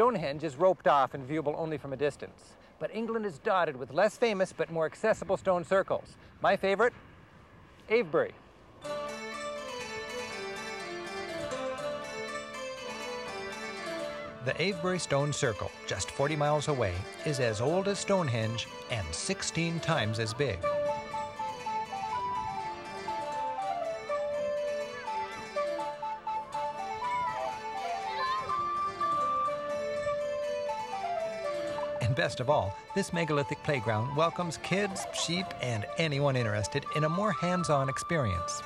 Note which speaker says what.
Speaker 1: Stonehenge is roped off and viewable only from a distance. But England is dotted with less famous but more accessible stone circles. My favorite, Avebury. The Avebury Stone Circle, just 40 miles away, is as old as Stonehenge and 16 times as big. And best of all, this megalithic playground welcomes kids, sheep, and anyone interested in a more hands on experience.